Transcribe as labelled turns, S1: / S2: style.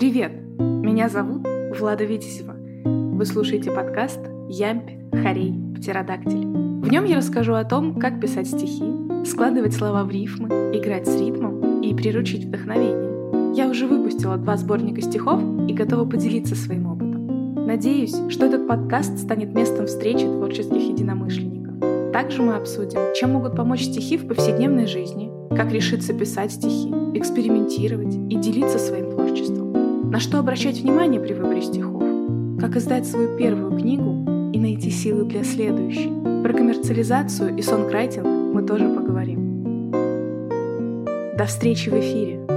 S1: Привет! Меня зовут Влада Витязева. Вы слушаете подкаст «Ямпь, Харей, Птеродактиль». В нем я расскажу о том, как писать стихи, складывать слова в рифмы, играть с ритмом и приручить вдохновение. Я уже выпустила два сборника стихов и готова поделиться своим опытом. Надеюсь, что этот подкаст станет местом встречи творческих единомышленников. Также мы обсудим, чем могут помочь стихи в повседневной жизни, как решиться писать стихи, экспериментировать и делиться своим творчеством. Что обращать внимание при выборе стихов? Как издать свою первую книгу и найти силы для следующей? Про коммерциализацию и сонграйтинг мы тоже поговорим. До встречи в эфире!